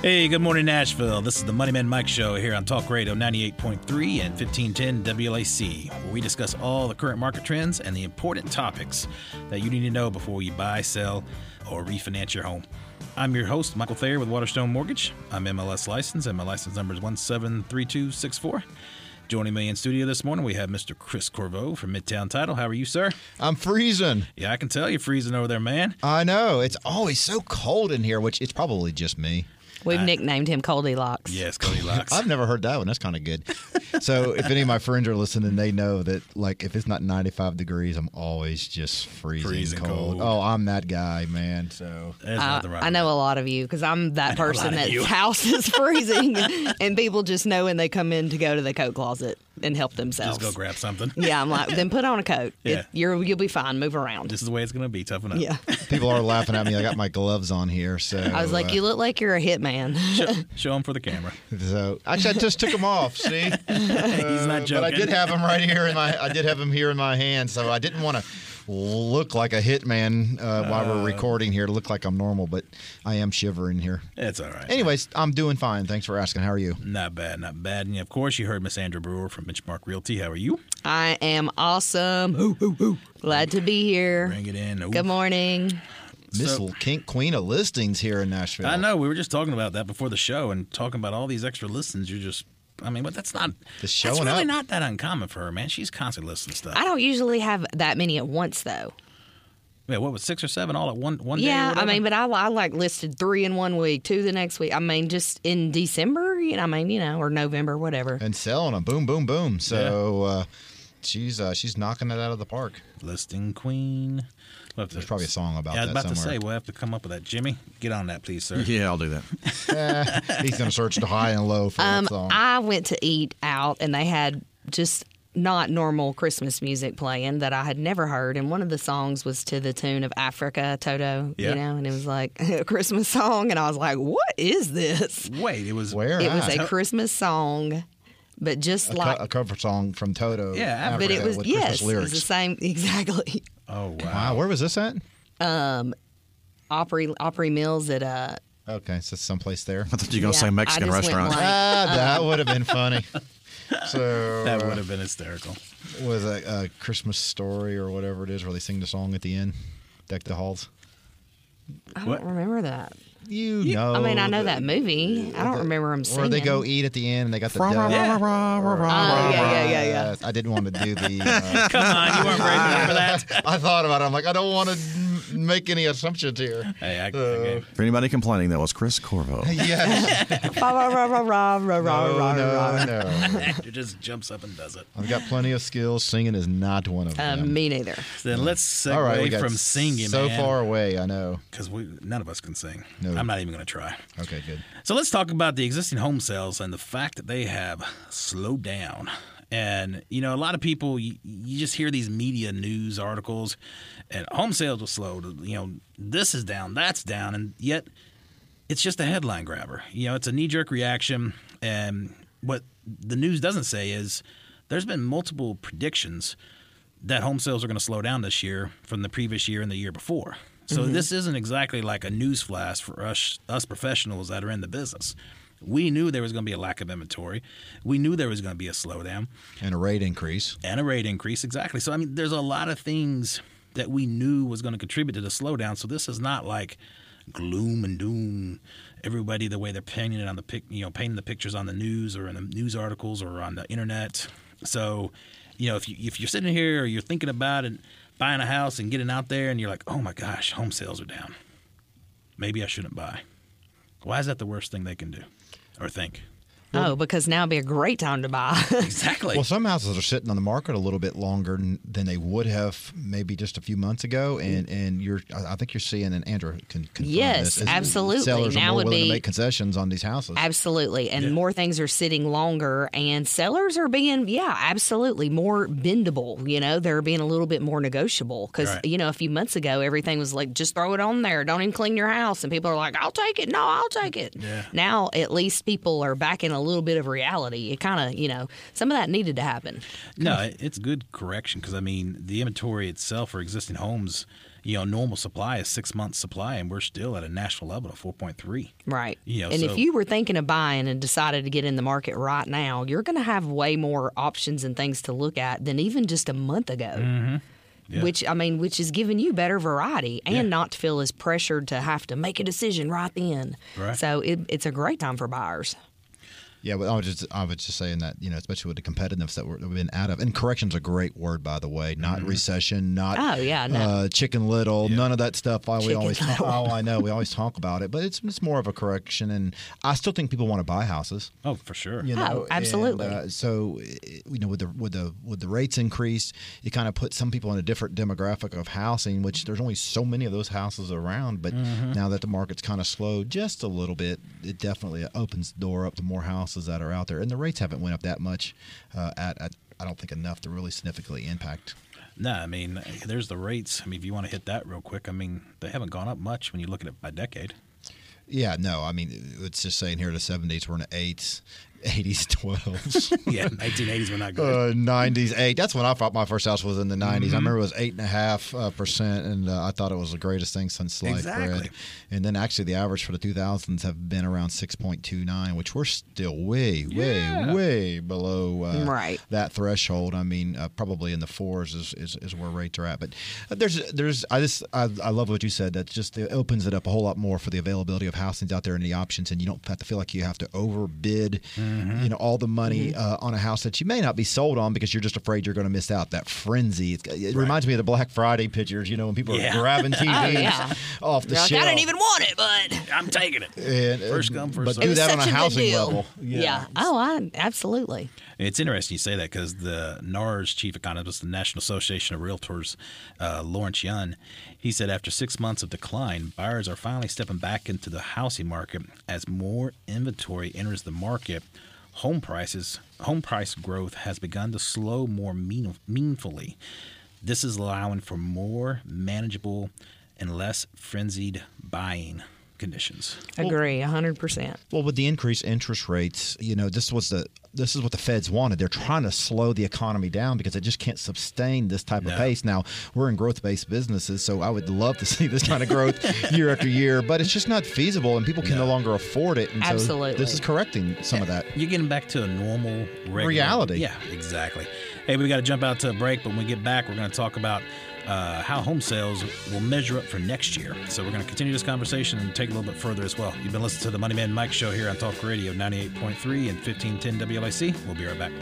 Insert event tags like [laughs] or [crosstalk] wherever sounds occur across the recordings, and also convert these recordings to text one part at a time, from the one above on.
Hey, good morning, Nashville. This is the Money Man Mike Show here on Talk Radio 98.3 and 1510 WLAC, where we discuss all the current market trends and the important topics that you need to know before you buy, sell, or refinance your home. I'm your host, Michael Thayer with Waterstone Mortgage. I'm MLS licensed, and my license number is 173264. Joining me in studio this morning, we have Mr. Chris Corvo from Midtown Title. How are you, sir? I'm freezing. Yeah, I can tell you're freezing over there, man. I know. It's always so cold in here, which it's probably just me. We've nicknamed him Coldy Locks. Yes, Cody Locks. [laughs] I've never heard that one. That's kind of good. so, if any of my friends are listening, they know that, like, if it's not 95 degrees, I'm always just freezing, Freezing cold. cold. Oh, I'm that guy, man. So, There's I, nothing wrong I know that. a lot of you because I'm that know a lot person of that's [laughs] house is [laughs] freezing, and people just know when they come in to go to the coat closet and help themselves. Just go grab something. [laughs] Yeah, I'm like, then put on a coat. Yeah. It, you're you'll be fine. Move around. This is the way it's going to be. Toughen up. yeah. [laughs] people are laughing at me. I got my gloves on here. So, I was like, uh, you look like you're a hitman. Show, [laughs] show them for the camera. So, actually, I just took them off. See, He's not joking. Uh, but I did have them right here in my. I did have them here in my hand, so I didn't want to look like a hitman uh, while we're recording here. To look like I'm normal, but I am shivering here. It's all right. Anyways, I'm doing fine. Thanks for asking. How are you? Not bad, not bad. And of course, you heard Miss Andra Brewer from Benchmark Realty. How are you? I am awesome. Ooh, ooh, ooh. Glad to be here. Bring it in. Ooh. Good morning. Miss So- King, Queen of Listings here in Nashville. I know. We were just talking about that before the show and talking about all these extra listens. You're just, I mean, but that's not. Just That's showing really up. not that uncommon for her, man. She's constantly listing stuff. I don't usually have that many at once though. yeah, what was six or seven all at one one day? Yeah, I mean, but I, I like listed three in one week, two the next week. I mean, just in December, you know, I mean, you know, or November, whatever. and selling them. Boom, boom, boom. So uh, she's uh, she's knocking it out of the park. listing queen. We'll have to- There's probably a song about that. I was that about to say we'll have to come up with that. Jimmy, get on that, please, sir. Yeah, I'll do that. [laughs] Eh, he's going to search the high and low for Um, that song. I went to eat out, and they had just not normal Christmas music playing that I had never heard, and one of the songs was to the tune of Africa Toto, Yeah. you know, and it was like [laughs] a Christmas song, and I was like, "What is this?" Wait, it was Where? It was at? a Christmas song, but just a, co- like, a cover song from Toto. Yeah, but it was yes, it was the same [laughs] exactly. Oh wow. Wow, where was this at? Um, Opry Opry Mills at uh Okay, so someplace there. I thought you were going to Yeah, say Mexican restaurant. blank. ah, that would have been funny. [laughs] So That uh, would have been hysterical. was a, a Christmas story or whatever it is where they sing the song at the end. Deck the halls. I What? don't remember that. You know. I mean, I know the- that movie. I don't the- remember him singing. Where they go eat at the end and they got the Rah, dough. rah, Yeah. rah, rah, rah, rah, Oh, yeah, yeah, yeah, yeah. I didn't want to do the. Uh, [laughs] Come on, you weren't ready to remember that. [laughs] I thought about it. I'm like, I don't want to make any assumptions here. Hey, I, Uh, okay. For anybody complaining, that was Chris Corvo. Yes. No, no, no. It just jumps up and does it. I've got plenty of skills. Singing is not one of them. Um, me neither. Then let's segue All right, from singing, so man, far away. I know. because we none of us can sing. No. I'm not even going to try. Okay, good. So let's talk about the existing home sales and the fact that they have slowed down. And you know, a lot of people you, you just hear these media news articles, and home sales will slow. You know, this is down, that's down, and yet it's just a headline grabber. You know, it's a knee jerk reaction, and what the news doesn't say is there's been multiple predictions that home sales are going to slow down this year from the previous year and the year before. So mm-hmm. this isn't exactly like a news flash for us us professionals that are in the business. We knew there was going to be a lack of inventory. We knew there was going to be a slowdown And a rate increase. and a rate increase. Exactly. So I mean, there's a lot of things that we knew was going to contribute to the slowdown. So this is not like gloom and doom. Everybody the way they're painting it on the pic, you know, painting the pictures on the news or in the news articles or on the internet. So, you know, if you if you're sitting here or you're thinking about it, buying a house and getting out there, and you're like, oh my gosh, home sales are down. Maybe I shouldn't buy. Why is that the worst thing they can do or think? Oh, because now would be a great time to buy. [laughs] Exactly. Well, some houses are sitting on the market a little bit longer than they would have maybe just a few months ago, and and you're I I think you're seeing and Andra can confirm Yes, this, is absolutely. Sellers Now are more would willing be- to make concessions on these houses. absolutely. And Yeah. more things are sitting longer, and sellers are being, yeah, absolutely more bendable. You know, they're being a little bit more negotiable. Because, Right. you know, a few months ago, everything was like, just throw it on there. Don't even clean your house. And people are like, I'll take it. No, I'll take it. Yeah. Now, at least people are backing a little bit of reality. It kind of, you know, some of that needed to happen. No, it's good correction because I mean the inventory itself for existing homes, you know, normal supply is six months supply, and we're still at a national level of four point three. Right. You know, and so- if you were thinking of buying and decided to get in the market right now, you're going to have way more options and things to look at than even just a month ago. Mm-hmm. Yeah. Which I mean, which is giving you better variety and Yeah. not to feel as pressured to have to make a decision right then. Right. So it, it's a great time for buyers. Yeah, well, I was just I was just saying that you know, especially with the competitiveness that we're, that we've been out of, and correction's a great word by the way. Not recession, not Oh, yeah, no. uh, chicken little, none of that stuff. I, we always talk, oh I know we always talk about it, but it's it's more of a correction, and I still think people want to buy houses. Oh, for sure. You Oh, know, absolutely. And, uh, so you know, with the with the with the rates increase, it kind of puts some people in a different demographic of housing, which there's only so many of those houses around. But Mm-hmm. now that the market's kind of slowed just a little bit, it definitely opens the door up to more houses that are out there, and the rates haven't went up that much. Uh, at, at I don't think enough to really significantly impact. No, I mean, there's the rates. I mean, if you want to hit that real quick, I mean, they haven't gone up much when you look at it by decade. Yeah, no, I mean it's just saying here the '70s were in the eights, '80s, 12s. [laughs] Yeah, 1980s were not good. Uh, 90s, eight. That's when I thought my first house was in the 90s. Mm-hmm. I remember it was eight and a half uh, percent, and uh, I thought it was the greatest thing since sliced Exactly. bread. And then actually, the average for the 2000s have been around 6.29, which we're still way, way, Yeah. way below uh, Right. that threshold. I mean, uh, probably in the fours is, is, is where rates are at. But uh, there's, there's, I just, I, I love what you said. That just it opens it up a whole lot more for the availability of housings out there and the options, and you don't have to feel like you have to overbid, you know, all the money uh, on a house that you may not be sold on because you're just afraid you're going to miss out. That frenzy. It's, it reminds me of the Black Friday pictures. You know, when people Yeah. are grabbing [laughs] TVs yeah. off the You're like, shelf. I didn't even want it, but [laughs] I'm taking it. And, uh, First come, first But served. do that on a a good housing deal. level. Yeah. Oh, I absolutely. It's interesting you say that because the NARS chief economist, the National Association of Realtors, uh, Lawrence Yun, he said after six months of decline, buyers are finally stepping back into the housing market as more inventory enters the market. Home prices, home price growth has begun to slow more mean, meaningfully. This is allowing for more manageable and less frenzied buying conditions. Agree, hundred percent. Well, with the increased interest rates, you know, this was the this is what the Feds wanted. They're trying to slow the economy down because it just can't sustain this type No. of pace. Now, we're in growth-based businesses, so I would love to [laughs] see this kind of growth year after year, but it's just not feasible and people can no, No. longer afford it. And so Absolutely. this is correcting some of that. You're getting back to a normal regular, Reality. Yeah, exactly. Hey, we got to jump out to a break, but when we get back, we're going to talk about uh, how home sales will measure up for next year. So we're going to continue this conversation and take a little bit further as well. You've been listening to the Money Man Mike Show here on Talk Radio 98.3 and 1510 WLAC. We'll be right back.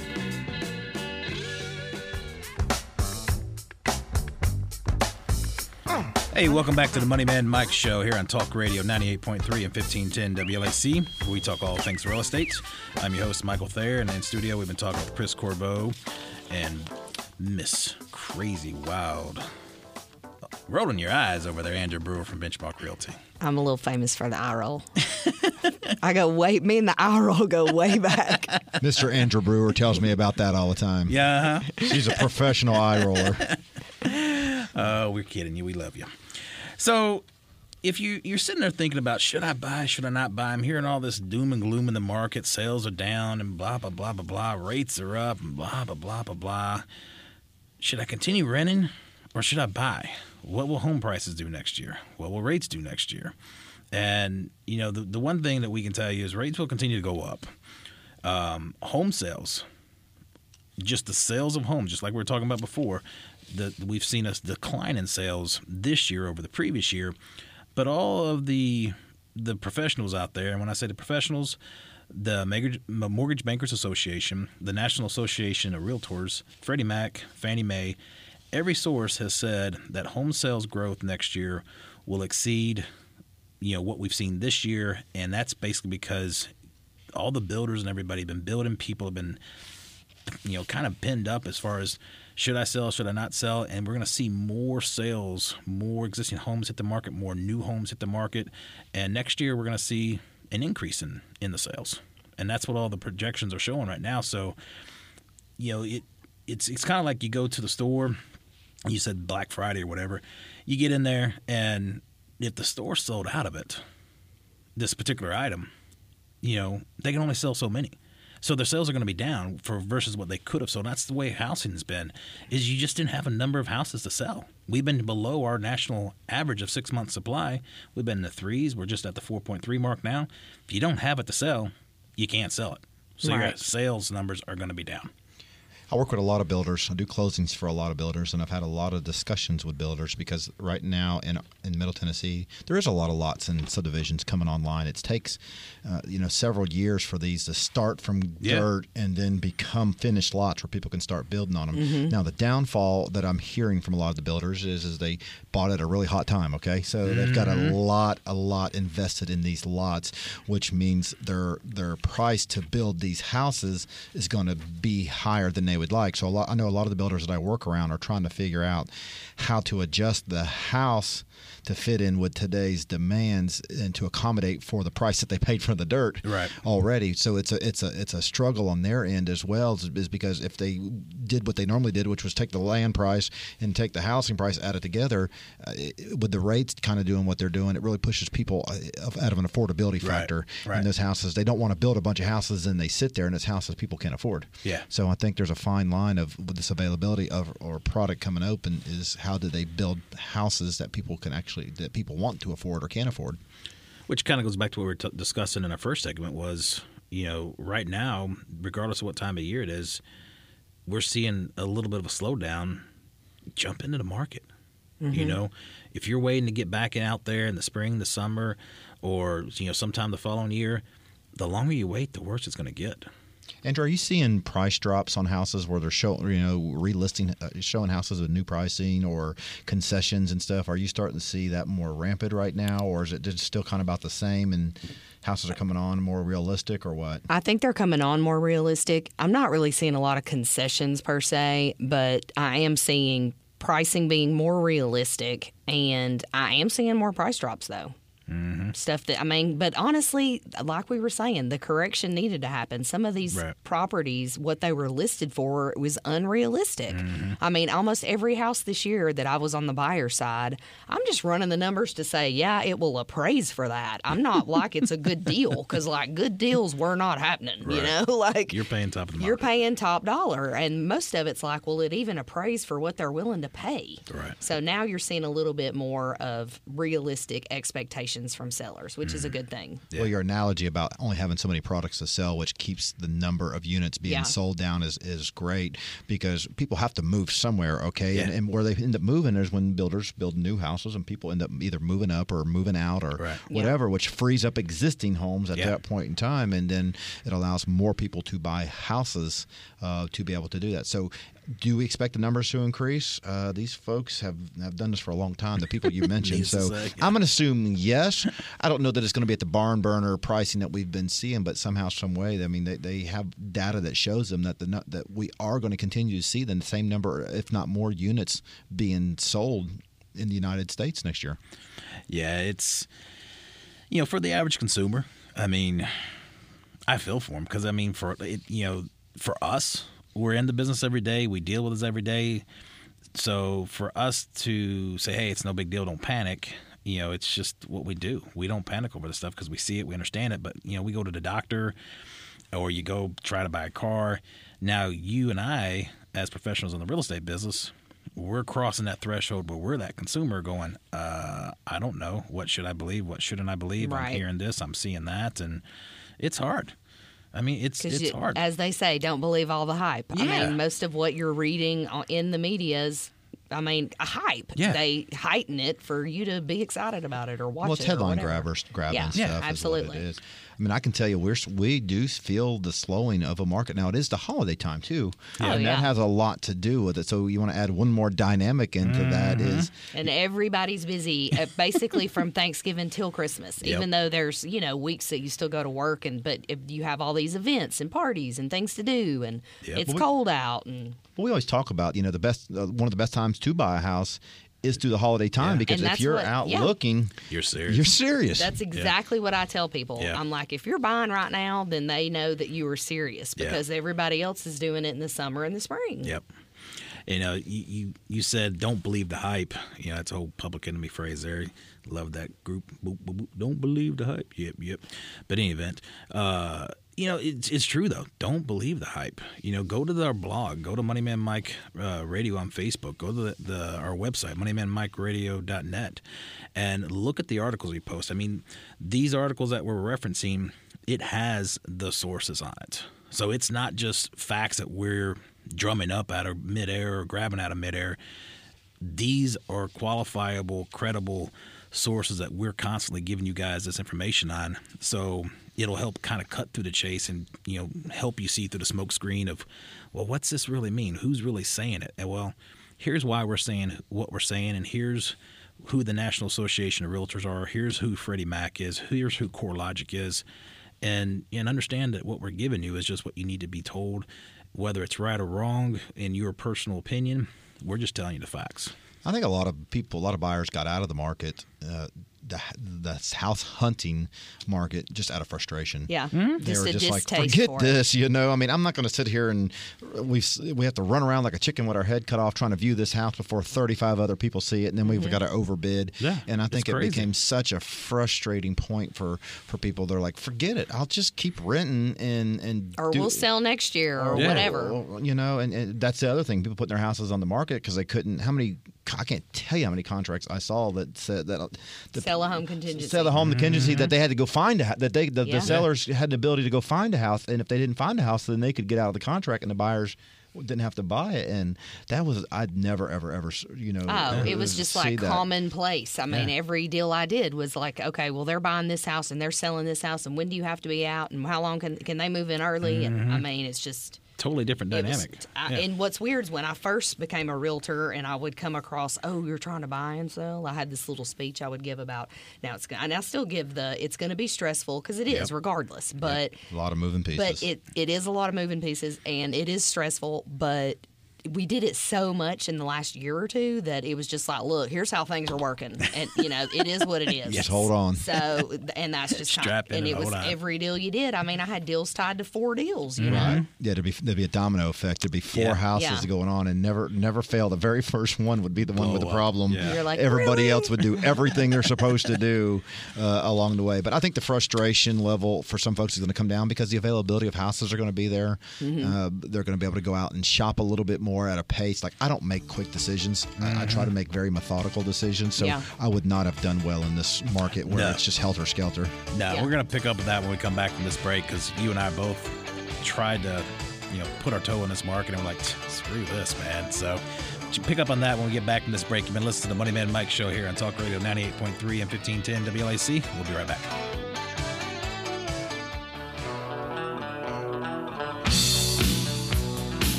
Hey, welcome back to the Money Man Mike Show here on Talk Radio 98.3 and 1510 WLAC, we talk all things real estate. I'm your host, Michael Thayer, and in studio we've been talking with Chris Corvo and Miss Crazy Wild. Rolling your eyes over there, Andra Brewer from Benchmark Realty. I'm a little famous for the eye roll. I go way. Me and the eye roll go way back. [laughs] Mr. Andrew Brewer tells me about that all the time. Yeah, uh-huh. She's a professional eye roller. [laughs] Oh, we're kidding you. We love you. So, if you you're sitting there thinking about should I buy, should I not buy? I'm hearing all this doom and gloom in the market. Sales are down and blah blah blah blah blah. Rates are up and blah blah blah blah blah. Should I continue renting or should I buy? What will home prices do next year? What will rates do next year? And you know the the one thing that we can tell you is rates will continue to go up. Um, home sales just the sales of homes, just like we were talking about before, the, we've seen a decline in sales this year over the previous year. But all of the the professionals out there, and when I say the professionals, the Mortgage- Bankers Association, the National Association of Realtors, Freddie Mac, Fannie Mae, every source has said that home sales growth next year will exceed, you know, what we've seen this year, and that's basically because all the builders and everybody have been building. People have been you know, kind of pinned up as far as should I sell, should I not sell, and we're going to see more sales, more existing homes hit the market, more new homes hit the market, and next year we're going to see an increase in in the sales, and that's what all the projections are showing right now. So, you know, it it's it's kind of like you go to the store, you said Black Friday or whatever, you get in there, and if the store sold out of it, this particular item, you know, they can only sell so many. So their sales are going to be down for versus what they could have. So that's the way housing's been. Is you just didn't have a number of houses to sell. We've been below our national average of six months supply. We've been in the threes. We're just at the 4.3 mark now. If you don't have it to sell, you can't sell it. So your sales numbers are going to be down. I work with a lot of builders. I do closings for a lot of builders, and I've had a lot of discussions with builders because right now in in Middle Tennessee, there is a lot of lots and subdivisions coming online. It takes, uh, you know, several years for these to start from Yeah. dirt and then become finished lots where people can start building on them. Now, the downfall that I'm hearing from a lot of the builders is is they bought at a really hot time. Okay, so they've got a lot, a lot invested in these lots, which means their their price to build these houses is going to be higher than they would like. So lot, I know a lot of the builders that I work around are trying to figure out how to adjust the house to fit in with today's demands and to accommodate for the price that they paid for the dirt Right. already. So it's a it's a it's a struggle on their end as well, is- is because if they did what they normally did, which was take the land price and take the housing price, add it together, uh, it, with the rates kind of doing what they're doing, it really pushes people uh, out of an affordability Right, factor right. in those houses. They don't want to build a bunch of houses and they sit there and it's houses people can't afford. Yeah. So I think there's a fine line of with this availability of or product coming open is how do they build houses that people can actually that people want to afford or can afford. Which kind of goes back to what we were t- discussing in our first segment was, you know, right now, regardless of what time of year it is, we're seeing a little bit of a slowdown. Jump into the market. You mm-hmm. know, if you're waiting to get back out there in the spring, the summer, or you know, sometime the following year, the longer you wait, the worse it's going to get. Andra, are you seeing price drops on houses where they're showing, you know, relisting, uh, showing houses with new pricing or concessions and stuff? Are you starting to see that more rampant right now, or is it just still kind of about the same and houses are coming on more realistic, or what? I think they're coming on more realistic. I'm not really seeing a lot of concessions per se, but I am seeing pricing being more realistic, and I am seeing more price drops though. Mm-hmm. Stuff that I mean, but honestly, like we were saying, the correction needed to happen. Some of these Right. properties, what they were listed for, was unrealistic. Mm-hmm. I mean, almost every house this year that I was on the buyer side, I'm just running the numbers to say, yeah, it will appraise for that. I'm not [laughs] like it's a good deal because like good deals were not happening. You know, [laughs] like You're paying top of the you're paying top dollar, and most of it's like, well, it even appraise for what they're willing to pay. Right. So now you're seeing a little bit more of realistic expectations from sellers, which is Mm-hmm. a good thing. Well, your analogy about only having so many products to sell, which keeps the number of units being Yeah. sold down, is, is great because people have to move somewhere, okay? And, Yeah. and where they end up moving is when builders build new houses and people end up either moving up or moving out or Right. Yeah. whatever, which frees up existing homes at Yeah. that point in time. And then it allows more people to buy houses uh, to be able to do that. So, do we expect the numbers to increase? Uh, these folks have, have done this for a long time, the people you [laughs] mentioned. So, say, I'm going to assume yes. I don't know that it's going to be at the barn burner pricing that we've been seeing, but somehow, some way, I mean, they, they have data that shows them that the that we are going to continue to see the same number, if not more, units being sold in the United States next year. Yeah, it's you know for the average consumer. I mean, I feel for them because I mean for it, you know for us, we're in the business every day. We deal with this every day. So for us to say, "Hey, it's no big deal. Don't panic," you know, it's just what we do. We don't panic over this stuff because we see it, we understand it. But you know, we go to the doctor, or you go try to buy a car. Now, you and I, as professionals in the real estate business, we're crossing that threshold where we're that consumer going, uh, I don't know. What should I believe? What shouldn't I believe? I'm hearing this, I'm seeing that. And it's hard. I mean, it's Because, it's hard. as they say, don't believe all the hype. I mean, most of what you're reading in the media is, I mean, a hype. Yeah. They heighten it for you to be excited about it or watch it. well, it. it's headline whatever. grabbers, grabbing Yeah, stuff. yeah, is what absolutely. It is. I mean, I can tell you, we're we do feel the slowing of a market now. It is the holiday time too, Oh, and yeah. that has a lot to do with it. So you want to add one more dynamic into that Mm-hmm. is and everybody's busy uh, basically from Thanksgiving till Christmas. Yep. Even though there's you know weeks that you still go to work, and but if you have all these events and parties and things to do, and Yep. it's Well, we- cold out, and Well, we always talk about you know the best uh, one of the best times to buy a house is through the holiday time Yeah. because And if you're what- out yeah. looking, You're serious. you're serious. that's exactly what I tell people. Yeah. I'm like, if you're buying right now, then they know that you are serious Yeah. because everybody else is doing it in the summer and the spring. Yep. You know, you, you you said don't believe the hype. You know, that's a whole public enemy phrase there. Love that group. Boop, boop, boop. Don't believe the hype. Yep, yep. But in any event, uh, you know, it's, it's true though. Don't believe the hype. You know, go to our blog, go to Moneyman Mike uh, Radio on Facebook, go to the, the our website, moneymanmikeradio.net, and look at the articles we post. I mean, these articles that we're referencing, it has the sources on it. So it's not just facts that we're drumming up out of midair or grabbing out of midair. These are qualifiable, credible sources that we're constantly giving you guys this information on. So it'll help kind of cut through the chase and you know help you see through the smoke screen of, well, what's this really mean? Who's really saying it? And well, here's why we're saying what we're saying, and here's who the National Association of Realtors are. Here's who Freddie Mac is. Here's who CoreLogic is, and and understand that what we're giving you is just what you need to be told, whether it's right or wrong in your personal opinion. We're just telling you the facts. I think a lot of people, a lot of buyers got out of the market, uh, the, the house hunting market, just out of frustration. Yeah, They just were just like, distaste forget for it. this, you know. I mean, I'm not going to sit here and we we have to run around like a chicken with our head cut off trying to view this house before 35 other people see it, and then Mm-hmm. we've got to overbid. Yeah, and I think it became such a frustrating point for for people. They're like, forget it. I'll just keep renting and and Or do- we'll sell next year, or Yeah. whatever. or, you know, and, and that's the other thing. People putting their houses on the market because they couldn't. How many? I can't tell you how many contracts I saw that said that uh, the, Sell a home contingency. sell the home contingency that they mm-hmm. had to go find a that they the, Yeah. the sellers had the ability to go find a house, and if they didn't find a house, then they could get out of the contract, and the buyers didn't have to buy it. And that was I'd never ever ever you know. Oh, it uh, was just like that. commonplace. I mean, Yeah. every deal I did was like, okay, well, they're buying this house and they're selling this house, and when do you have to be out, and how long can can they move in early? And I mean, it's just Totally different it was- dynamic. I, Yeah. And what's weird is when I first became a realtor and I would come across, oh, you're trying to buy and sell. I had this little speech I would give about now it's gonna, and I still give the it's going to be stressful because it is Yep. regardless, but a lot of moving pieces. but it it is a lot of moving pieces and it is stressful, but we did it so much in the last year or two that it was just like, look, here's how things are working, and you know, it is what it is. Just hold on. So, and that's just Strap kind in and and it was on. every deal you did. I mean, I had deals tied to four deals, you know. Yeah, there'd be there'd be a domino effect. There'd be four Yeah. houses Yeah. going on, and never never fail. The very first one would be the one with the Blow up. problem. Yeah. You're like, Everybody "Really?" else would do everything they're supposed to do uh, along the way. But I think the frustration level for some folks is going to come down because the availability of houses are going to be there. Mm-hmm. Uh, they're going to be able to go out and shop a little bit more at a pace. Like I don't make quick decisions. I, I try to mm-hmm. make very methodical decisions. So Yeah. I would not have done well in this market where No. it's just helter skelter. No, Yeah. we're gonna pick up with that when we come back from this break because you and I both tried to, you know, put our toe in this market and we're like, screw this, man. So pick up on that when we get back from this break. You've been listening to the Money Man Mike Show here on Talk Radio 98.3 and 1510 WLAC. We'll be right back.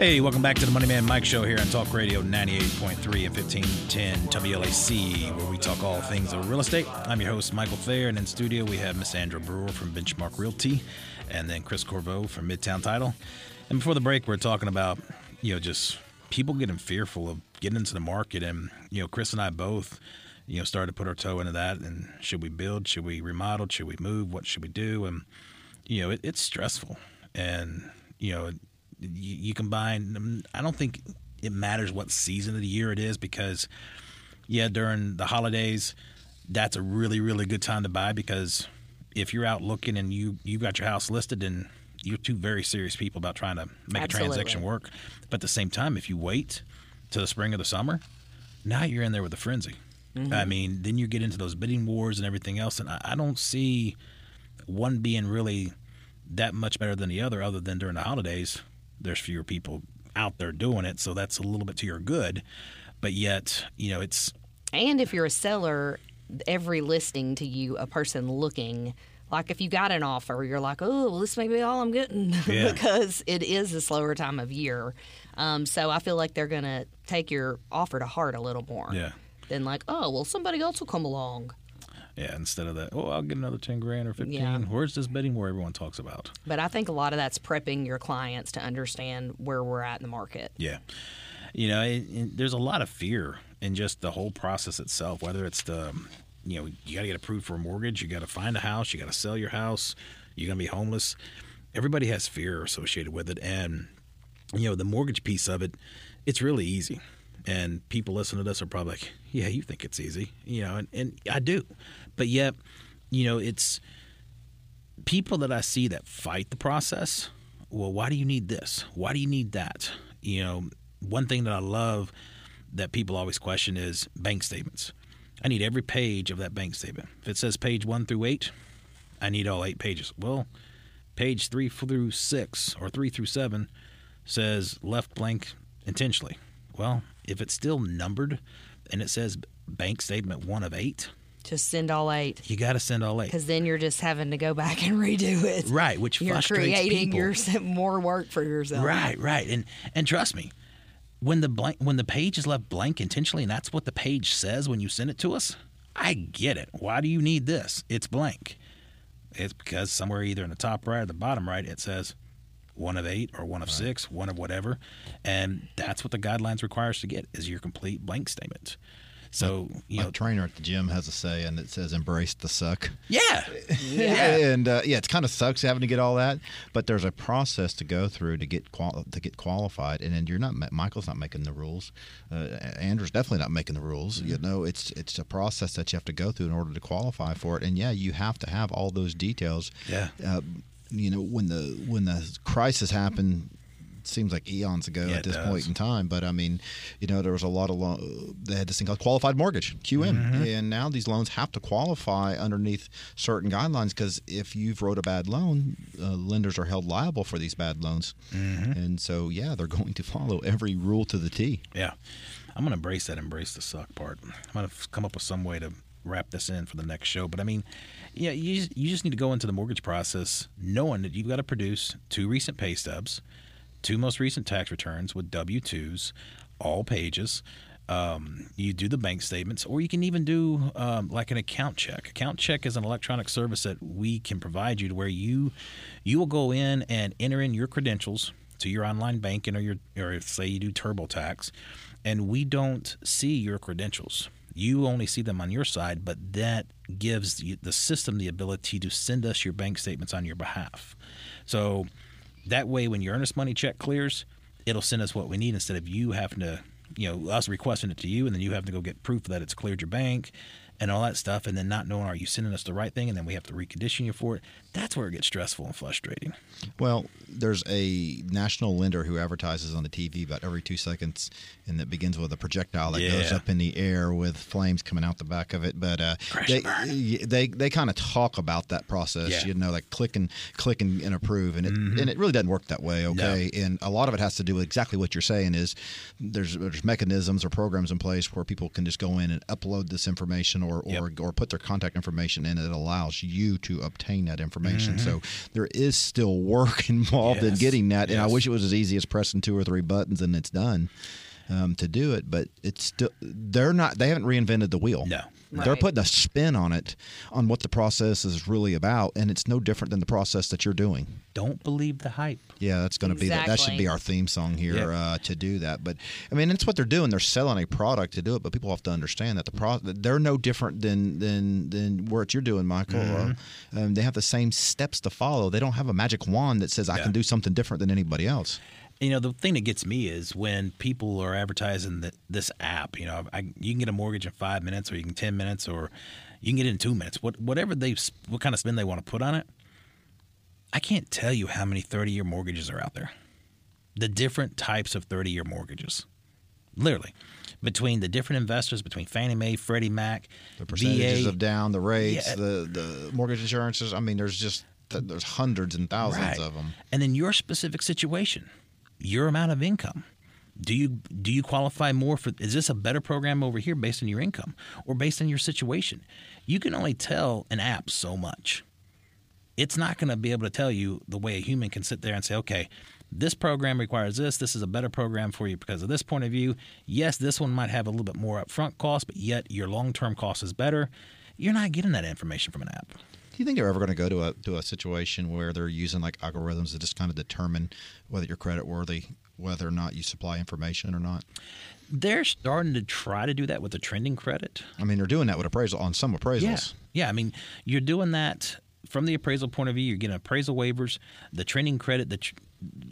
Hey, welcome back to the Money Man Mike Show here on Talk Radio 98.3 and 1510 WLAC, where we talk all things of real estate. I'm your host, Michael Thayer, and in studio we have Miss Andra Brewer from Benchmark Realty, and then Chris Corvo from Midtown Title. And before the break, we're talking about, you know, just people getting fearful of getting into the market. And, you know, Chris and I both, you know, started to put our toe into that. And should we build? Should we remodel? Should we move? What should we do? And, you know, it, it's stressful. And, you know, you, you combine, I don't think it matters what season of the year it is because, yeah, during the holidays, that's a really, really good time to buy because if you're out looking and you, you've got your house listed and you're two very serious people about trying to make Absolutely. a transaction work. But at the same time, if you wait to the spring or the summer, now you're in there with a frenzy. Mm-hmm. I mean, then you get into those bidding wars and everything else, and I, I don't see one being really that much better than the other, other than during the holidays, there's fewer people out there doing it, so that's a little bit to your good. But yet, you know, it's And if you're a seller, every listing to you, a person looking, like if you got an offer, you're like, oh, well, this may be all I'm getting [laughs] Yeah. because it is a slower time of year. Um, so I feel like they're going to take your offer to heart a little more yeah, than like, oh, well, somebody else will come along. Yeah. Instead of that, oh, I'll get another ten grand or fifteen. Yeah. Where's this bidding war everyone talks about? But I think a lot of that's prepping your clients to understand where we're at in the market. Yeah. You know, it, it- there's a lot of fear in just the whole process itself, whether it's the, you know, you got to get approved for a mortgage, you got to find a house, you got to sell your house, you're going to be homeless. Everybody has fear associated with it. And, you know, the mortgage piece of it, it's really easy. And people listening to this are probably like, yeah, you think it's easy, you know, and, and I do. But yet, you know, it's, people that I see that fight the process, well, why do you need this? Why do you need that? You know, one thing that I love that people always question is bank statements. I need every page of that bank statement. If it says page one through eight, I need all eight pages. Well, page three through six or three through seven says left blank intentionally. Well, if it's still numbered and it says bank statement one of eight, Just send all eight. you got to send all eight. Because then you're just having to go back and redo it. Right, which You're frustrates creating your [laughs] more work for yourself. Right, right, and and trust me, when the blank when the page is left blank intentionally, and that's what the page says when you send it to us, I get it. Why do you need this? It's blank. It's because somewhere either in the top right or the bottom right it says one of eight or one of six, one of whatever, and that's what the guidelines requires to get is your complete blank statement. So you My know, trainer at the gym has a say, and it says "embrace the suck." yeah, [laughs] yeah, and uh, yeah, it's kind of sucks having to get all that, but there's a process to go through to get qual- to get qualified, and then you're not Michael's not making the rules, uh, Andra's definitely not making the rules. You know, it's it's a process that you have to go through in order to qualify for it, and yeah, you have to have all those details. Yeah. uh, you know when the when the crisis happened. Seems like eons ago Yeah, at this does. point in time, but I mean, you know, there was a lot of lo- they had this thing called qualified mortgage (QM), Mm-hmm. and now these loans have to qualify underneath certain guidelines because if you've wrote a bad loan, uh, lenders are held liable for these bad loans, Mm-hmm. and so yeah, they're [laughs] going to follow every rule to the T. Yeah. I'm going to embrace that embrace the suck part. I'm going to come up with some way to wrap this in for the next show. But I mean, yeah, you just, you just need to go into the mortgage process knowing that you've got to produce two recent pay stubs, two most recent tax returns with W 2s, all pages. Um, you do the bank statements, or you can even do um, like an account check. Account check is an electronic service that we can provide you to where you you will go in and enter in your credentials to your online banking or your or say you do TurboTax, and we don't see your credentials. You only see them on your side, but that gives the, system the ability to send us your bank statements on your behalf. So that way, when your earnest money check clears, it'll send us what we need instead of you having to, you know, us requesting it to you and then you have to go get proof that it's cleared your bank and all that stuff, and then not knowing are you sending us the right thing, and then we have to recondition you for it. That's where it gets stressful and frustrating. Well, there's a national lender who advertises on the TV about every two seconds, and it begins with a projectile that goes up in the air with flames coming out the back of it. But uh, they, they they kind of talk about that process, Yeah. Mm-hmm. you know, like click and click and, and approve, and it and it really doesn't work that way. Okay, and a lot of it has to do with exactly what you're saying is there's there's mechanisms or programs in place where people can just go in and upload this information or or, Yep. or put their contact information in, and it allows you to obtain that information. So there is still work [laughs] involved in Mm-hmm. Yes. getting that, and I wish it was as easy as pressing two or three buttons and it's done. Um, to do it, but it's still they're not. They haven't reinvented the wheel. No. They're putting a spin on it, on what the process is really about, and it's no different than the process that you're doing. Don't believe the hype. Yeah, that's going to be that. That should be our theme song here Yeah. uh, to do that. But I mean, it's what they're doing. They're selling a product to do it, but people have to understand that the pro- they're no different than than than what you're doing, Michael. Mm-hmm. Uh, um, they have the same steps to follow. They don't have a magic wand that says I Yeah. can do something different than anybody else. You know, the thing that gets me is when people are advertising that this app. You know, I, you can get a mortgage in five minutes, or you can ten minutes, or you can get it in two minutes. What whatever they what kind of spin they want to put on it. I can't tell you how many thirty year mortgages are out there. The different types of thirty year mortgages, literally, between the different investors, between Fannie Mae, Freddie Mac, The percentages VA, of down, the rates, Yeah. the the mortgage insurances. I mean, there's just there's hundreds and thousands Right. of them. And in your specific situation, your amount of income. Do you do you qualify more for is this a better program over here based on your income or based on your situation? You can only tell an app so much. It's not going to be able to tell you the way a human can sit there and say, "Okay, this program requires this. This is a better program for you because of this point of view. Yes, this one might have a little bit more upfront cost, but yet your long-term cost is better." You're not getting that information from an app. Do you think they're ever going to go to a to a situation where they're using like algorithms to just kind of determine whether you're credit worthy, whether or not you supply information or not? They're starting to try to do that with the trending credit. I mean, they're doing that with appraisal on some appraisals. Yeah. Yeah. I mean, you're doing that from the appraisal point of view. You're getting appraisal waivers, the trending credit that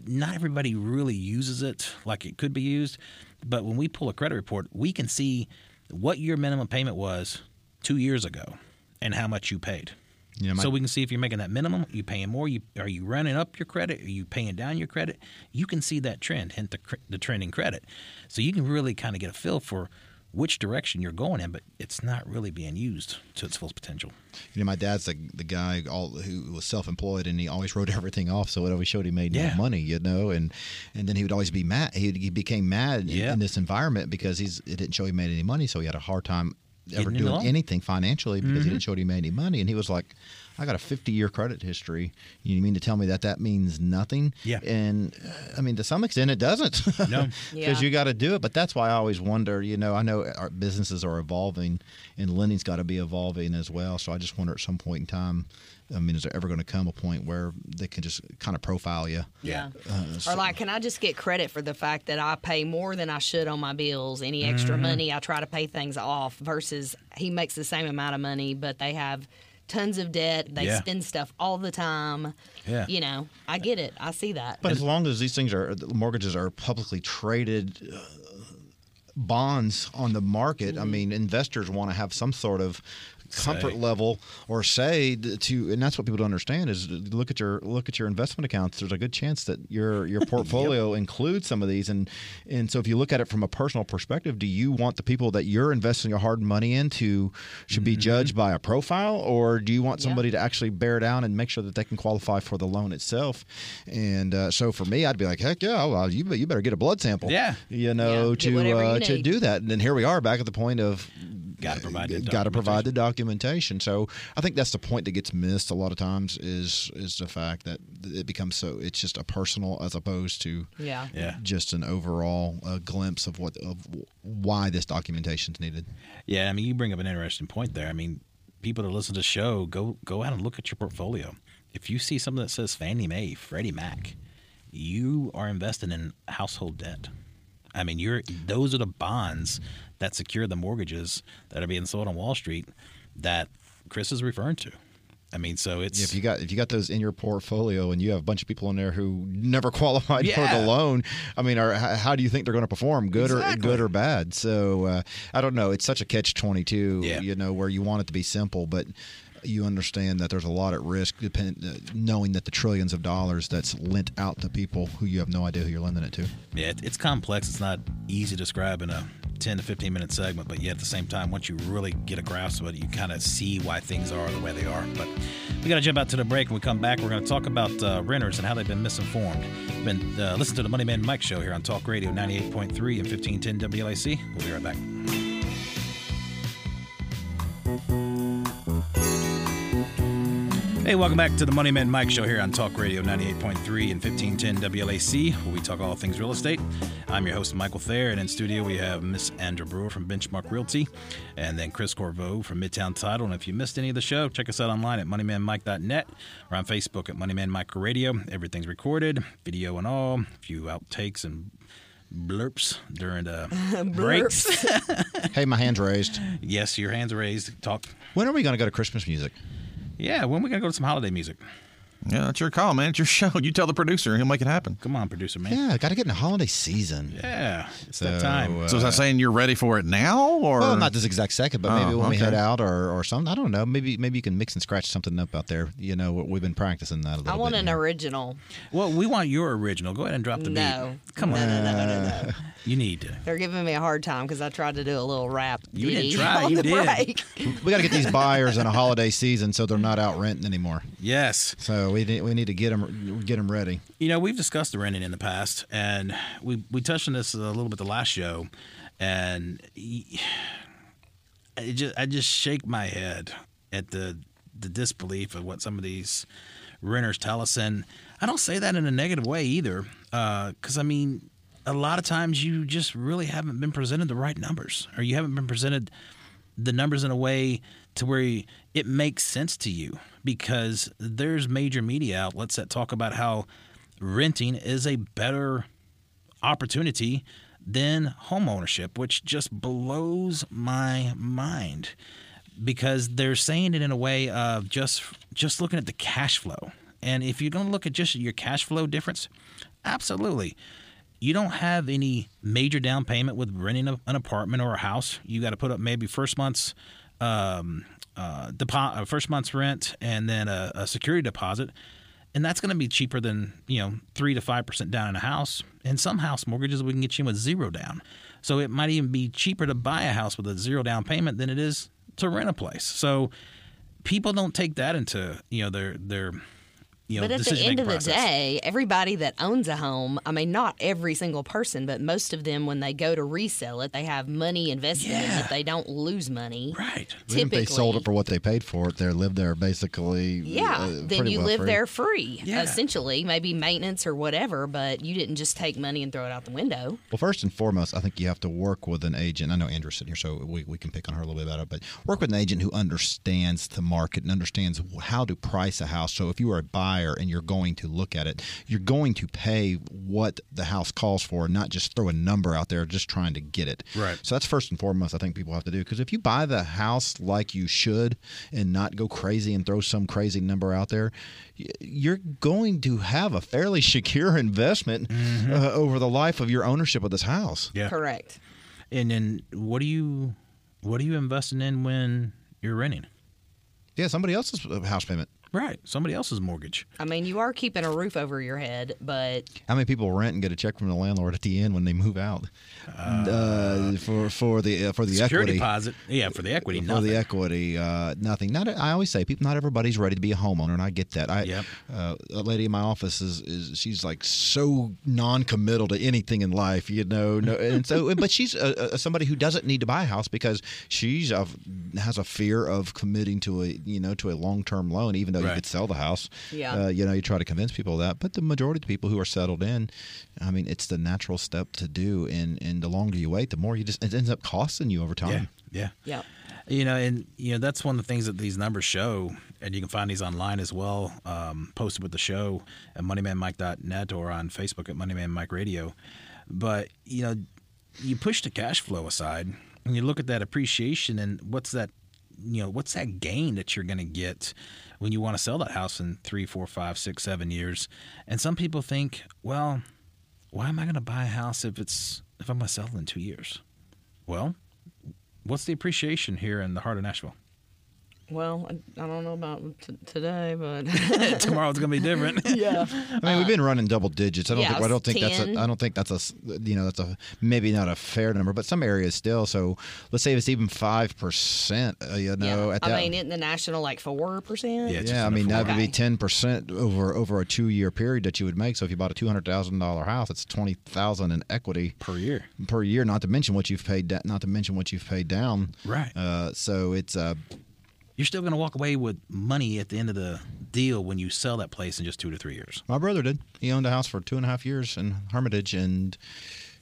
not everybody really uses it like it could be used. But when we pull a credit report, we can see what your minimum payment was two years ago and how much you paid. Yeah, my- so we can see if you're making that minimum, you paying more, you are you running up your credit, are you paying down your credit? You can see that trend, hint the, the trend in credit. So you can really kind of get a feel for which direction you're going in, but it's not really being used to its full potential. You know, my dad's the, the guy all who was self employed, and he always wrote [laughs] everything off, so it always showed he made no money. You know, and and then he would always be mad. He, he became mad in- in, this environment because he's it didn't show he made any money, so he had a hard time ever Getting doing anything financially because he didn't show he made any money. And he was like, "I got a 50 year credit history. You mean to tell me that that means nothing?" Yeah. And uh, I mean, to some extent, it doesn't. [laughs] No. because Yeah. you got to do it. But that's why I always wonder. You know, I know our businesses are evolving, and lending's got to be evolving as well. So I just wonder at some point in time. I mean, is there ever going to come a point where they can just kind of profile you? Yeah. Uh, or like, can I just get credit for the fact that I pay more than I should on my bills? Any extra Mm-hmm. money, I try to pay things off versus he makes the same amount of money, but they have tons of debt. They Yeah. spend stuff all the time. Yeah. You know, I get it. I see that. But as long as these things are the mortgages are publicly traded uh, bonds on the market, Mm-hmm. I mean, investors want to have some sort of comfort Say. level or say to and that's what people don't understand is look at your look at your investment accounts. There's a good chance that your your [laughs] portfolio includes some of these. And and so if you look at it from a personal perspective do you want the people that you're investing your hard money into should be judged by a profile? Or do you want somebody to actually bear down and make sure that they can qualify for the loan itself? And uh, so for me I'd be like heck yeah well, you, you better get a blood sample Yeah. you know Yeah, to uh, to do that. And then here we are back at the point of Got to provide the got to provide the documentation. documentation. So I think that's the point that gets missed a lot of times is is the fact that it becomes so it's just a personal as opposed to yeah. Yeah. just an overall uh, glimpse of what of why this documentation is needed. Yeah, I mean, you bring up an interesting point there. I mean, people that listen to the show, go go out and look at your portfolio. If you see something that says Fannie Mae, Freddie Mac, you are investing in household debt. I mean, you're those are the bonds that secure the mortgages that are being sold on Wall Street that Chris is referring to. I mean, so it's If you got if you got those in your portfolio and you have a bunch of people in there who never [laughs] qualified for the loan, I mean, are, how do you think they're going to perform, good or good or bad? So uh, I don't know. It's such a catch twenty two, Yeah. you know, where you want it to be simple, but you understand that there's a lot at risk, depend, uh, knowing that the trillions of dollars that's lent out to people who you have no idea who you're lending it to. Yeah, it's complex. It's not easy to describe in a 10 to 15 minute segment, but yet at the same time, once you really get a grasp of it, you kind of see why things are the way they are. But we got to jump out to the break. When we come back, we're going to talk about uh, renters and how they've been misinformed. Been uh, listening to the Money Man Mike Show here on Talk Radio 98.3 and 1510 WLAC. We'll be right back. Hey, welcome back to the Money Man Mike Show here on Talk Radio 98.3 and 1510 WLAC, where we talk all things real estate. I'm your host, Michael Thayer, and in studio we have Miss Andra Brewer from Benchmark Realty, and then Chris Corvo from Midtown Title. And if you missed any of the show, check us out online at moneymanmike.net or on Facebook at Moneyman Mike Radio. Everything's recorded, video and all, a few outtakes and blurps during the [laughs] breaks. [laughs] hey, my hand's raised. yes, your hands raised. Talk. When are we going to go to Christmas music? Yeah, when are we to go to some holiday music? Yeah, that's your call, man. It's your [laughs] show. You tell the producer, he'll make it happen. Come on, producer man. Yeah, got to get in the holiday season. Yeah, it's So, that time. uh, So is that saying you're ready for it now, or Well, not this exact second, but maybe Oh, when we okay. head out or, or something. I don't know. Maybe maybe you can mix and scratch something up out there. You know, we've been practicing that a little bit. I want bit. an here. original. Well, we want your original. Go ahead and drop the No. beat. Come no, on. No, no, no, no, no. You need to. They're giving me a hard time because I tried to do a little rap. You didn't try, you did. break. We got to get these buyers in a holiday season so they're not out renting anymore. Yes. So we need, we need to get them get them ready. You know, we've discussed the renting in the past, and we we touched on this a little bit the last show, and I just I just shake my head at the the disbelief of what some of these renters tell us, and I don't say that in a negative way either, uh, because I mean, a lot of times you just really haven't been presented the right numbers, or you haven't been presented the numbers in a way to where it makes sense to you because there's major media outlets that talk about how renting is a better opportunity than home ownership, which just blows my mind because they're saying it in a way of just just looking at the cash flow. And if you're going to look at just your cash flow difference, absolutely. You don't have any major down payment with renting a, an apartment or a house. You got to put up maybe first month's um, uh, depo- first month's rent and then a, a security deposit, and that's going to be cheaper than you know three to five percent down in a house. And some house mortgages we can get you in with zero down, so it might even be cheaper to buy a house with a zero down payment than it is to rent a place. So people don't take that into you know their their you know But at the decision-making end of the day, everybody that owns a home, I mean, not every single person, but most of them, when they go to resell it, they have money invested in it. They don't lose money. right? Even if they sold it for what they paid for it, they live there basically. Yeah, uh, then you well live free. there free, Yeah. essentially. Maybe maintenance or whatever, but you didn't just take money and throw it out the window. Well, first and foremost, I think you have to work with an agent. I know Andra's sitting here, so we, we can pick on her a little bit about it, but work with an agent who understands the market and understands how to price a house. So if you are a buyer and you're going to look at it, you're going to pay what the house calls for, not just throw a number out there just trying to get it. Right. So that's first and foremost, I think people have to do. Because if you buy the house like you should and not go crazy and throw some crazy number out there, you're going to have a fairly secure investment uh, over the life of your ownership of this house. Yeah. Correct. And then what do you what are you investing in when you're renting? Yeah, somebody else's uh, house payment. Right, somebody else's mortgage. I mean, you are keeping a roof over your head, but How many people rent and get a check from the landlord at the end when they move out uh, for for the uh, for the Security equity? deposit. Yeah, for the equity. For Nothing. the equity, uh, nothing. Not. I always say, people. Not everybody's ready to be a homeowner, and I get that. I, Yep. uh, a lady in my office is, is she's like so non-committal to anything in life, you know. No, and so, [laughs] but she's uh, uh, somebody who doesn't need to buy a house because she's uh, has a fear of committing to a you know to a long-term loan, even though you Right. could sell the house. Yeah. Uh, you know, you try to convince people of that, but the majority of the people who are settled in, I mean, it's the natural step to do, and and the longer you wait, the more you just it ends up costing you over time. Yeah, yeah. yeah. You know, and you know that's one of the things that these numbers show, and you can find these online as well, um, posted with the show at moneymanmike.net or on Facebook at Moneyman Mike Radio. But you know, you push the cash flow aside, and you look at that appreciation, and what's that? You know, what's that gain that you're going to get when you want to sell that house in three, four, five, six, seven years? And some people think, well, why am I going to buy a house if it's if I'm going to sell it in two years? Well, what's the appreciation here in the heart of Nashville? Well, I, I don't know about t- today, but [laughs] Tomorrow's going to be different. [laughs] yeah. I mean, we've been running double digits. I don't yeah, think. I don't think that's. A, I don't think that's a You know, that's a maybe not a fair number, but some areas still. So let's say it's even five percent. Uh, you know, yeah. at I that. mean, isn't the national like four percent? Yeah, yeah, I mean that four. would be ten percent over over a two year period that you would make. So if you bought a two hundred thousand dollar house, it's twenty thousand in equity per year. per year. Not to mention what you've paid. Da- not to mention what you've paid down. Right. Uh, so it's uh, You're still going to walk away with money at the end of the deal when you sell that place in just two to three years. My brother did. He owned a house for two and a half years in Hermitage, and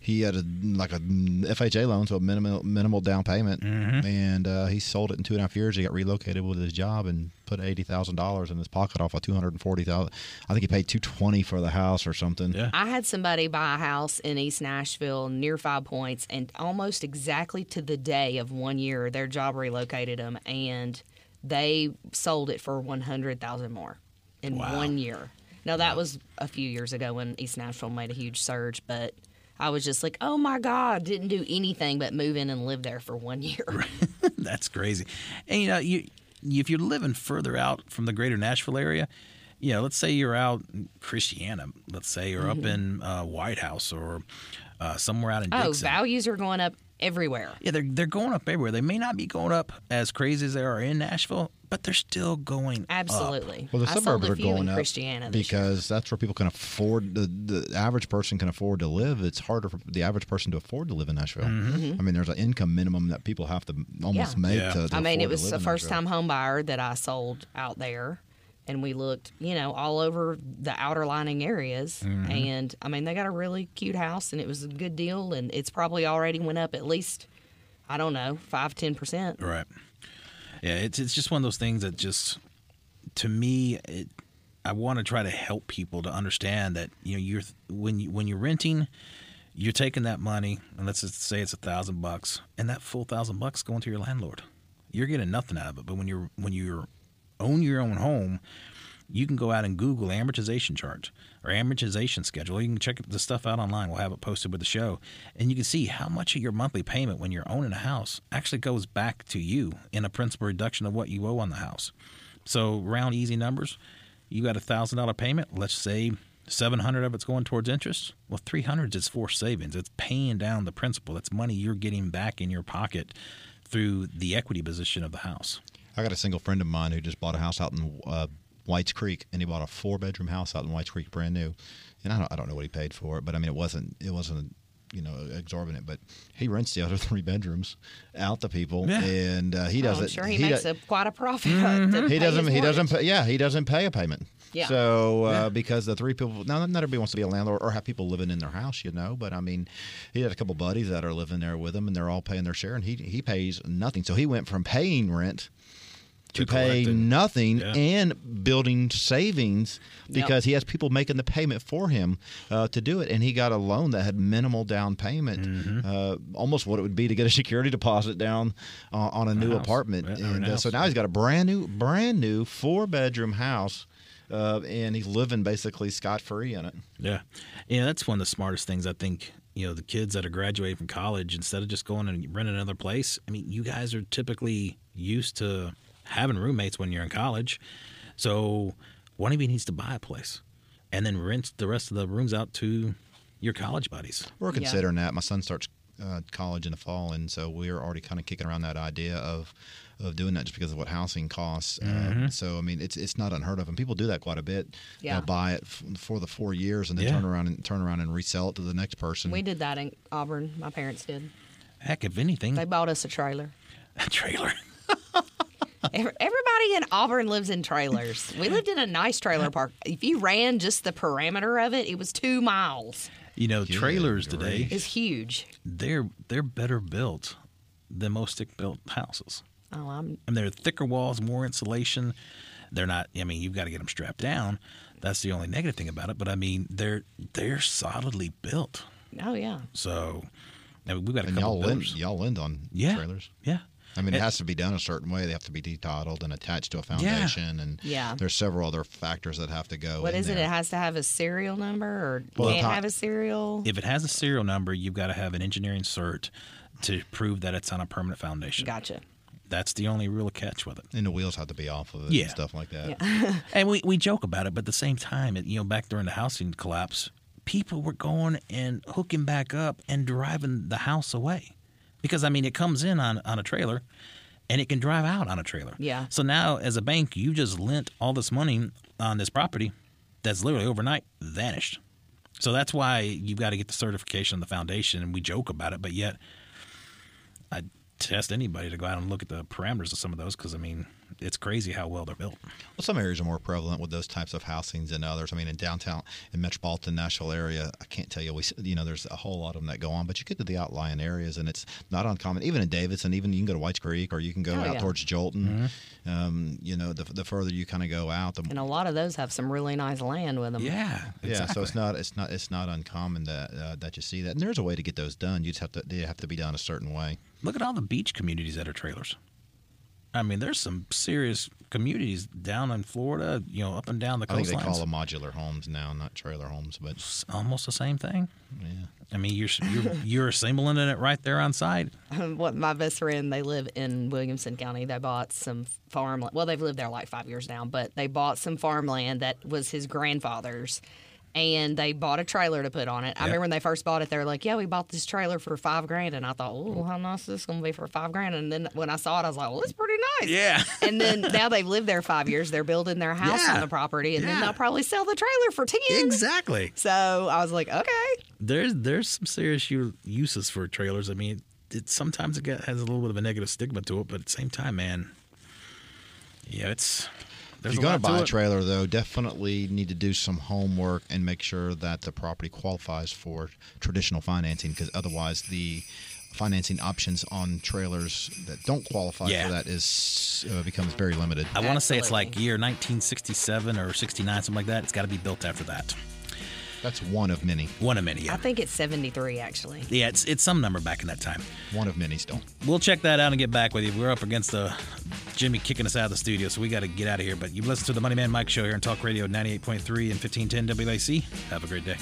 he had a like a FHA loan, so a minimal minimal down payment, and uh, he sold it in two and a half years. He got relocated with his job and put eighty thousand dollars in his pocket off of two hundred and forty thousand. I think he paid two twenty for the house or something. Yeah. I had somebody buy a house in East Nashville near Five Points, and almost exactly to the day of one year, their job relocated them, and they sold it for one hundred thousand more in Wow. one year. Now that was a few years ago when East Nashville made a huge surge, but I was just like, oh my god, didn't do anything but move in and live there for one year. [laughs] That's crazy. And you know, you if you're living further out from the greater Nashville area, you know, let's say you're out in Christiana, let's say, or up in uh, White House or uh, somewhere out in oh, Dickson. values are going up everywhere. Yeah, they're they're going up everywhere. They may not be going up as crazy as they are in Nashville, but they're still going up. Absolutely. Well, the I sold suburbs a are going up Christiana this year. because that's where people can afford the the average person can afford to live. It's harder for the average person to afford to live in Nashville. I mean, there's an income minimum that people have to almost Mm-hmm. Yeah. make Yeah. to, to I mean, it was live a first Nashville. time home buyer that I sold out there. And we looked, you know, all over the outer lining areas. Mm-hmm. And I mean, they got a really cute house and it was a good deal. And it's probably already went up at least, I don't know, five, 10%. Right. Yeah, it's it's just one of those things that just to me it I want to try to help people to understand that you know you're when you when you're renting you're taking that money and let's just say it's a thousand bucks and that full thousand bucks going to your landlord you're getting nothing out of it but when you're when you're own your own home you can go out and Google amortization chart or amortization schedule. You can check the stuff out online. We'll have it posted with the show. And you can see how much of your monthly payment when you're owning a house actually goes back to you in a principal reduction of what you owe on the house. So, round easy numbers, you got a $1,000 payment. Let's say 700 of it's going towards interest. Well, 300 is for savings. It's paying down the principal. That's money you're getting back in your pocket through the equity position of the house. I got a single friend of mine who just bought a house out in uh, Whites Creek, and he bought a four bedroom house out in Whites Creek, brand new. And I don't, I don't know what he paid for it, but I mean, it wasn't it wasn't you know exorbitant, but he rents the other [laughs] three bedrooms out to people, Yeah. and uh, he Oh, doesn't. I'm sure he, makes do- a, quite a profit. Mm-hmm. he pay doesn't. his He doesn't. Pay, yeah, he doesn't pay a payment. Yeah. So uh, because the three people, now not everybody wants to be a landlord or have people living in their house, you know. But I mean, he had a couple buddies that are living there with him, and they're all paying their share, and he he pays nothing. So he went from paying rent to, To pay collecting. nothing Yeah. and building savings because he has people making the payment for him uh, to do it, and he got a loan that had minimal down payment, Mm-hmm. uh, almost what it would be to get a [laughs] security deposit down uh, on a new house. apartment. Yeah, And uh, so house. now he's got a brand new, brand new four bedroom house, uh, and he's living basically scot free in it. Yeah. Yeah, that's one of the smartest things I think, you know, the kids that are graduating from college, instead of just going and renting another place, I mean, you guys are typically used to having roommates when you're in college. So one of you needs to buy a place and then rent the rest of the rooms out to your college buddies. We're Yeah. considering that. My son starts uh, college in the fall, and so we're already kind of kicking around that idea of of doing that just because of what housing costs. Mm-hmm. Uh, so I mean, it's it's not unheard of, and people do that quite a bit. Yeah. They'll buy it f- for the four years, and then Yeah. turn around and turn around and resell it to the next person. We did that in Auburn. My parents did. Heck, if anything, They bought us a trailer. [laughs] a trailer. [laughs] Ev- Everybody in Auburn lives in trailers. We lived in a nice trailer park. If you ran just the perimeter of it, it was two miles. You know, Good trailers today, is huge. they're they're better built than most stick built houses. Oh, I'm and they're thicker walls, more insulation. They're not. I mean, you've got to get them strapped down. That's the only negative thing about it. But I mean, they're they're solidly built. oh yeah. So I mean, we've got a and couple y'all lend, builders. y'all lend on Yeah. trailers. Yeah, I mean, it And- has to be done a certain way. They have to be detitled and attached to a foundation, and Yeah. there's several other factors that have to go. What in is it? there. It has to have a serial number or Well, can't have a serial. If it has a serial number, you've got to have an engineering cert to prove that it's on a permanent foundation. Gotcha. That's the only real catch with it. and the wheels have to be off of it Yeah. and stuff like that. Yeah. [laughs] And we, we joke about it, but at the same time, it, you know, back during the housing collapse, people were going and hooking back up and driving the house away. Because, I mean, it comes in on, on a trailer and it can drive out on a trailer. Yeah. So now, as a bank, you just lent all this money on this property that's literally overnight vanished. So that's why you've got to get the certification on the foundation, and we joke about it, but yet I test anybody to go out and look at the parameters of some of those because, I mean, it's crazy how well they're built. Well, some areas are more prevalent with those types of housings than others. I mean, in downtown, in metropolitan Nashville area, I can't tell you. We, you know, there's a whole lot of them that go on, but you get to the outlying areas, and it's not uncommon. Even in Davidson, even you can go to Whites Creek, or you can go Oh, out yeah. towards Joelton. Um, you know, the, the further you kind of go out, the And a lot of those have some really nice land with them. Yeah, yeah. So it's not it's not it's not uncommon that uh, that you see that. And there's a way to get those done. You just have to they have to be done a certain way. Look at all the beach communities that are trailers. I mean, there's some serious communities down in Florida, you know, up and down the I think they coastlines. call them modular homes now, not trailer homes, but It's almost the same thing. yeah. I mean, you're you're, [laughs] you're assembling it right there on site. Um, what my best friend they live in williamson county they bought some farmland well they've lived there like five years now but they bought some farmland that was his grandfather's and they bought a trailer to put on it. I Yeah. remember when they first bought it, they were like, "Yeah, we bought this trailer for five grand," and I thought, "Oh, how nice is this going to be for five grand?" And then when I saw it, I was like, "Well, it's pretty nice." Yeah. [laughs] And then now they've lived there five years. They're building their house Yeah. on the property, and then they'll probably sell the trailer for ten. Exactly. So I was like, "Okay." There's there's some serious uses for trailers. I mean, it sometimes it has a little bit of a negative stigma to it, but at the same time, man, yeah, it's. If you're going to buy a trailer, though, definitely need to do some homework and make sure that the property qualifies for traditional financing, because otherwise the financing options on trailers that don't qualify Yeah. for that is uh, becomes very limited. I want to say it's like year 1967 or 69, something like that. It's got to be built after that. That's one of many. One of many. I think it's seventy three actually. yeah it's it's some number back in that time. One of many still. We'll check that out and get back with you. We're up against a Jimmy kicking us out of the studio, so we got to get out of here. But you've listened to the Money Man Mike Show here on Talk Radio 98.3 and 1510 WLAC. Have a great day.